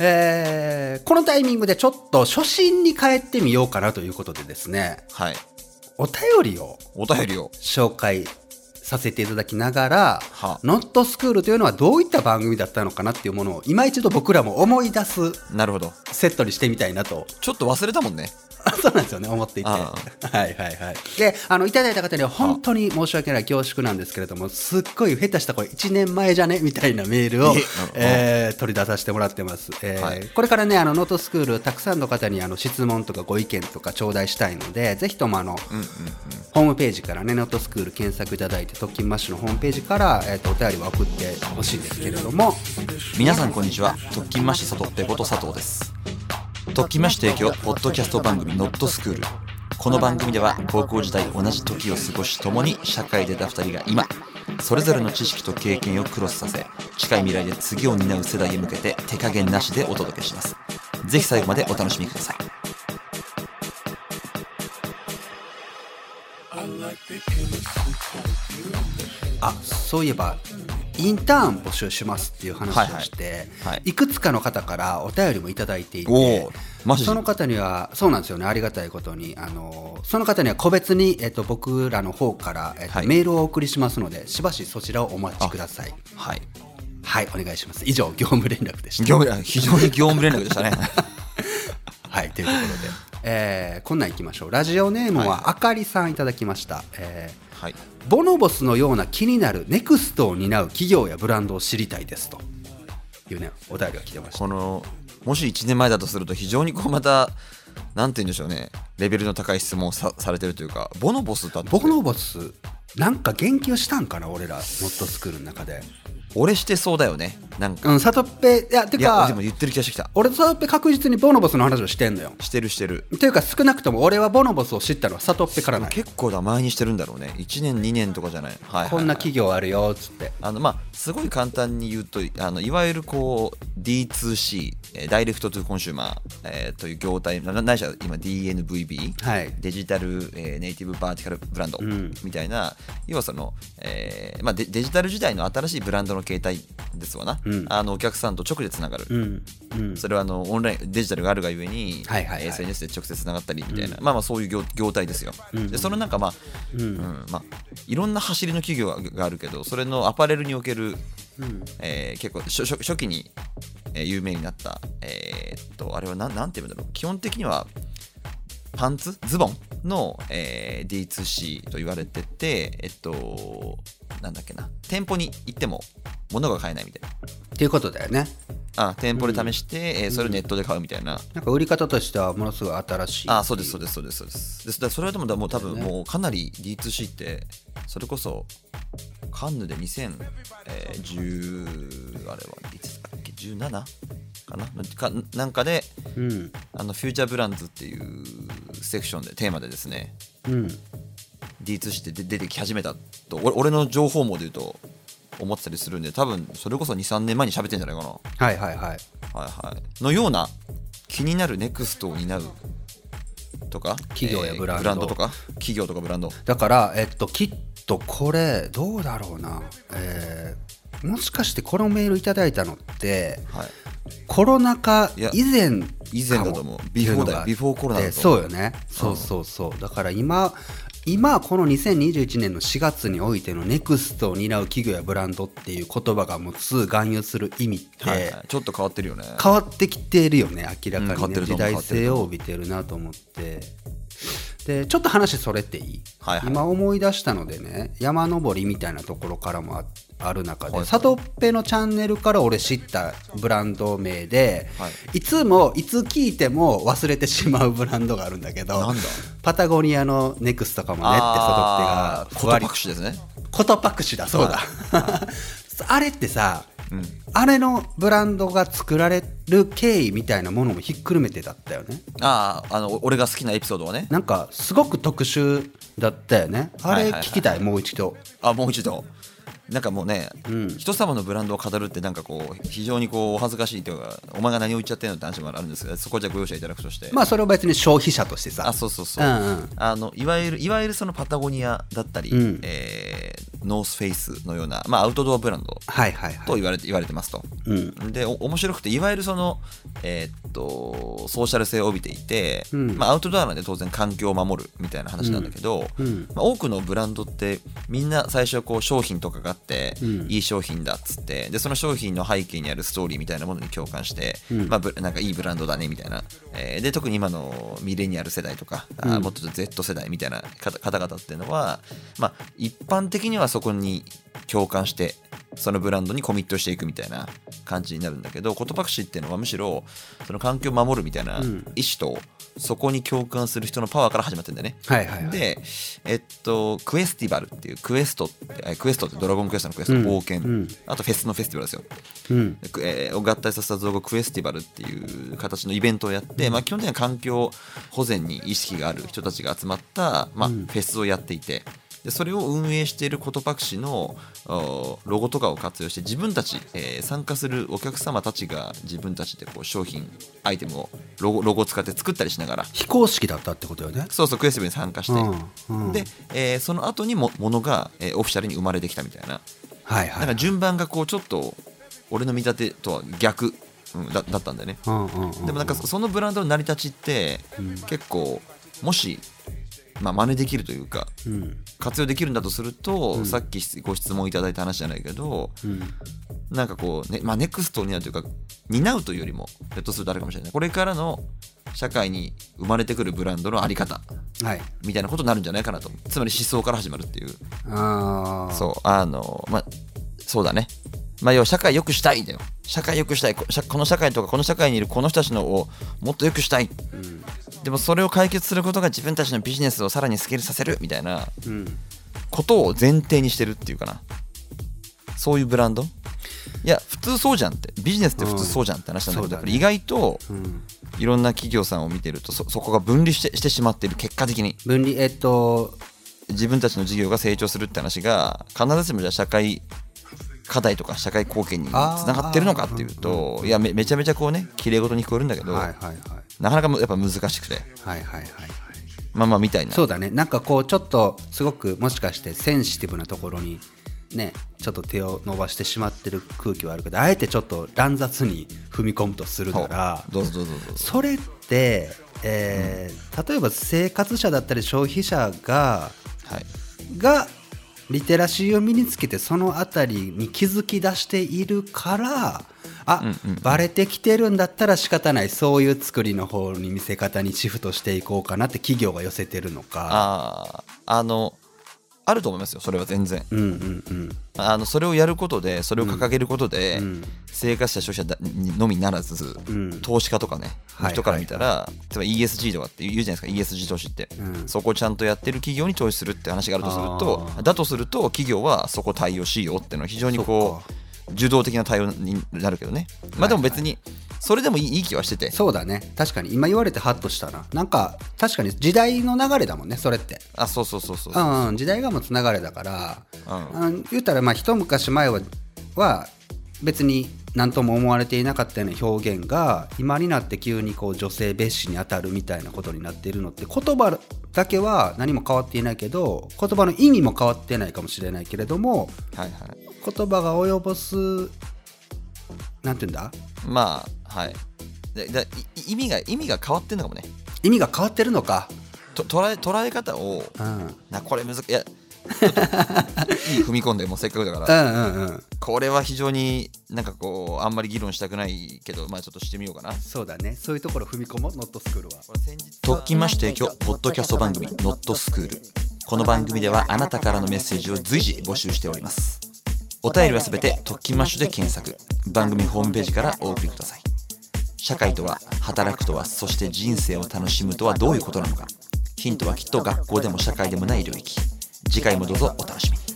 えーこのタイミングでちょっと初心に帰ってみようかなということでですね、はい。お便りをお便りを。紹介させていただきながら、はあノットスクールというのはどういった番組だったのかなっていうものを今一度僕らも思い出すなるほど。セットにしてみたいなとちょっと忘れたもんね。そうなんですよね。思っていて。はいあはいはい。であのいただいた方には本当に申し訳ない恐縮なんですけれどもすっごい下手したこれ1年前じゃね？みたいなメールをえ、えー取り出させてもらってます、えーはい。これからねあのノートスクールたくさんの方にあの質問とかご意見とか頂戴したいのでぜひともあの、うんうんうん。ホームページからね、ノートスクール検索いただいて、特勤マッシュのホームページから、えー、とお便りを送ってほしいんですけれども、皆さんこんにちは。特勤マッシュ佐藤ペこと佐藤です特勤マッシュ提供ポッドキャスト番組ノットスクールこの番組では高校時代同じ時を過ごし共に社会で出た2人が今それぞれの知識と経験をクロスさせ近い未来で次を担う世代へ向けて手加減なしでお届けします。ぜひ最後までお楽しみください。あそういえば、インターン募集しますっていう話をして、いはい。はい。くつかの方からお便りもいただいていて、その方には、そうなんですよね、ありがたいことに、あのその方には個別に、えっと僕らの方から、えっとはい。メールをお送りしますので、しばしそちらをお待ちください。はい。はい、お願いします。以上、業務連絡でした。業務非常に業務連絡でしたね。はい、というところで、えーこんなんいきましょう。ラジオネームはあかりさんいただきました。えーはいボノボスのような気になるネクストを担う企業やブランドを知りたいですというね、お便りが来てました。このもし1年前だとすると非常にこうまたなんて言うんでしょうねレベルの高い質問をさされてるというかボノボスだってボノボス、なんか言及したんかな、俺ら、ノットスクールの中で。俺してそうだよねなんかうん、サトッペ、いや、ていやかでも、言ってる気がしてきた俺とサトッペ確実にボノボスの話をしてんのよ。してるしてるというか、少なくとも俺はボノボスを知ったのはサトッペからない。結構だ前にしてるんだろうね1年2年とかじゃない,、はいはいはいこんな企業あるよ、つって。あのまあすごい簡単に言うとあのいわゆるこう D2C えーダイレクトトゥコンシューマー、えーという業態なないしは今 DNVB、はい。デジタル、えーネイティブバーティカルブランドんみたいな、要はその、えーまあ、デデジタル時代の新しいブランドの形態ですわな、うん。あのお客さんと直でつながる、うん。うん。それはあのオンラインデジタルがあるがゆえに、はいはいはい。SNS で直接つながったりみたいな、まあまあそういう業業態ですよ、んでその中まあ、うん。まあいろんな走りの企業ががあるけどそれのアパレルにおける、うん。えー結構初初初期に、えー有名になったえーっとあれはなんなんて言うんだろう。基本的にはパンツ？ズボン？の、えー D2C と言われててえっとなんだっけな。店舗に行っても物が買えないみたいな。っていうことだよね。あ店舗で試して、えーそれをネットで買うみたいな、なんか売り方としてはものすごい新しい。あそうですそうですそうですそうです。でそれはでもだもう多分もうかなり D2C ってそれこそカンヌで2010あれはいつだっけ？17かな？かなんかでうん。あのフューチャーブランズっていうセクションでテーマでですねうん。D2C って出出てき始めたと俺俺の情報網で言うと思ってたりするんで多分それこそ23年前に喋ってんじゃないかなはいはいはい。はいはい、のような気になるネクストを担うとか企業やブランドンドとか企業とかブランドだから、えっと、きっとこれ、どうだろうな。えーもしかしてこのメールいただいたのって、はいコロナ禍以前以前だと思う。 Before だよ。 Before コロナだとそうよね。そうそうそう。だから今今この2021年の4月においての Next を担う企業やブランドっていう言葉がもう通含有する意味って、はいはい。ちょっと変わってるよね。変わってきてるよね明らうんかにね、う。時代性を帯びてるなと思ってでちょっと話それていい、はいはい。今思い出したのでね山登りみたいなところからもあある中で、はいはい。サトッペのチャンネルから俺知ったブランド名で、はい。い、つもいつ聞いても忘れてしまうブランドがあるんだけどパタゴニアのネクストかもねってサトッペが。あーコトパクシですね。コトパクシだそうだ、あれってさ、うん。あれのブランドが作られる経緯みたいなものもひっくるめてだったよね。あああの俺が好きなエピソードはね。なんかすごく特殊だったよね。あれ聞きたいもう一度。あもう一度。なんかもうね、うん。人様のブランドを語るってなんかこう非常にこうお恥ずかしいというかお前が何を言っちゃってんのって話もあるんですけどそこはじゃあご容赦いただくとして、まあそれを別に消費者としてさ。あそうそうそう、うんうん。あのいわゆるいわゆるそのパタゴニアだったり、うん。えーノースフェイスのような、まあ、アウトドアブランドと言われて言われてますと。うんでお面白くていわゆるその、えーっとソーシャル性を帯びていて、うん。まあ、アウトドアなんで当然環境を守るみたいな話なんだけど、うん。まあ、多くのブランドってみんな最初はこう商品とかがあって、うん。いい商品だっつってでその商品の背景にあるストーリーみたいなものに共感して、うん。まあ、ブなんかいいブランドだねみたいな、えーで特に今のミレニアル世代とか、うん。もっと Z 世代みたいな方方々っていうのは、まあ、一般的にはそこに共感してそのブランドにコミットしていくみたいな感じになるんだけどコトパクシーっていうのはむしろその環境を守るみたいなうん。意思とそこに共感する人のパワーから始まってんだよね。はいはいはい。で、えっと、クエスティバルっていう、クエストって、えクエストってドラゴンクエストのクエスト、うん冒険、うんあとフェスのフェスティバルですよ。うん。くえーを合体させた造語クエスティバルっていう形のイベントをやって、まあ、基本的には環境保全に意識がある人たちが集まった、まあ、うん。フェスをやっていて。でそれを運営しているコトパクシのおロゴとかを活用して自分たち、えー参加するお客様たちが自分たちでこう商品アイテムをロゴロゴを使って作ったりしながら非公式だったってことよね。そうそうクエスティバルに参加して、うんうん。で、えーその後にもものが、えーオフィシャルに生まれてきたみたいな。はいはいなんか順番がこうちょっと俺の見立てとは逆、うんだだったんだよね。うんうんうんでもなんかそそのブランドの成り立ちってうん。結構もしまあ真似できるというかうん。活用できるんだとすると、うん。さっきご質問いただいた話じゃないけどうん。なんかこうねまあネクストになるというか担うというよりもひょっとするとあるかもしれない。これからの社会に生まれてくるブランドのあり方はい。みたいなことになるんじゃないかなと。つまり思想から始まるっていう。ああそうあのまあそうだね。まあ要は社会良くしたいんだよ。社会良くしたい。こ社この社会とかこの社会にいるこの人たちのをもっと良くしたい。うんでもそれを解決することが自分たちのビジネスをさらにスケールさせるみたいなうん。ことを前提にしてるっていうかな。そういうブランド？いや普通そうじゃんって。ビジネスって普通そうじゃんって話なんだけど、うん。やっぱり意外とうん。いろんな企業さんを見てるとそそこが分離してしてしまっている結果的に。分離えっと自分たちの事業が成長するって話が必ずしもじゃあ社会課題とか社会貢献につながってるのかっていうといやめめちゃめちゃこうね綺麗事に聞こえるんだけど、はいはいはいなかなかむやっぱ難しくて。はいはいはいはい。まあまあみたいな。そうだね。なんかこうちょっとすごくもしかしてセンシティブなところにねちょっと手を伸ばしてしまってる空気はあるけどあえてちょっと乱雑に踏み込むとするならどうぞどうぞどうぞ。それって、えー例えば生活者だったり消費者がはい。がリテラシーを身につけてそのあたりに気づき出しているからあ、うんうんうん。バレてきてるんだったら仕方ない。そういう作りの方に見せ方にシフトしていこうかなって企業が寄せてるのか。あのあると思いますよそれは全然。うんうんうん。あのそれをやることでそれを掲げることで、うん。生活者消費者のみならず、うん。投資家とかね、はい人から見たら、例えば ESG とかって言うじゃないですか ESG 投資って、うん。そこをちゃんとやってる企業に投資するって話があるとするとだとすると企業はそこ対応しようっていうのは非常にこう受動的な対応になるけどね。まあでも別にそれでもいいいい気はしてて。そうだね。確かに。今言われてハッとしたな。なんか確かに時代の流れだもんねそれって。あそうそうそうそうう、んうん、時代が持つ流れだから、うん。うん、言ったらまあ一昔前はは別に何とも思われていなかったような表現が。今になって急にこう女性蔑視に当たるみたいなことになっているのって言葉だけは何も変わっていないけど言葉の意味も変わってないかもしれないけれどもはいはい。言葉が及ぼすなんて言うんだ？まあはい。ででい意味が意味が変わってんのかもね。意味が変わってるのか、と捉え捉え方をうん、なこれ難しいいやちょっといい踏み込んでもうせっかくだかうらんうんうん。これは非常になんかこうあんまり議論したくないけどまあちょっとしてみようかな。そうだね。そういうところ踏み込もう。ノットスクールは特勤マッシュ提供ポッドキャスト番組「ノットスクール」この番組ではあなたからのメッセージを随時募集しております。お便りはすべて特勤マッシュで検索。番組ホームページからお送りください。社会とは働くとはそして人生を楽しむとはどういうことなのか。ヒントはきっと学校でも社会でもない領域次回もどうぞお楽しみに。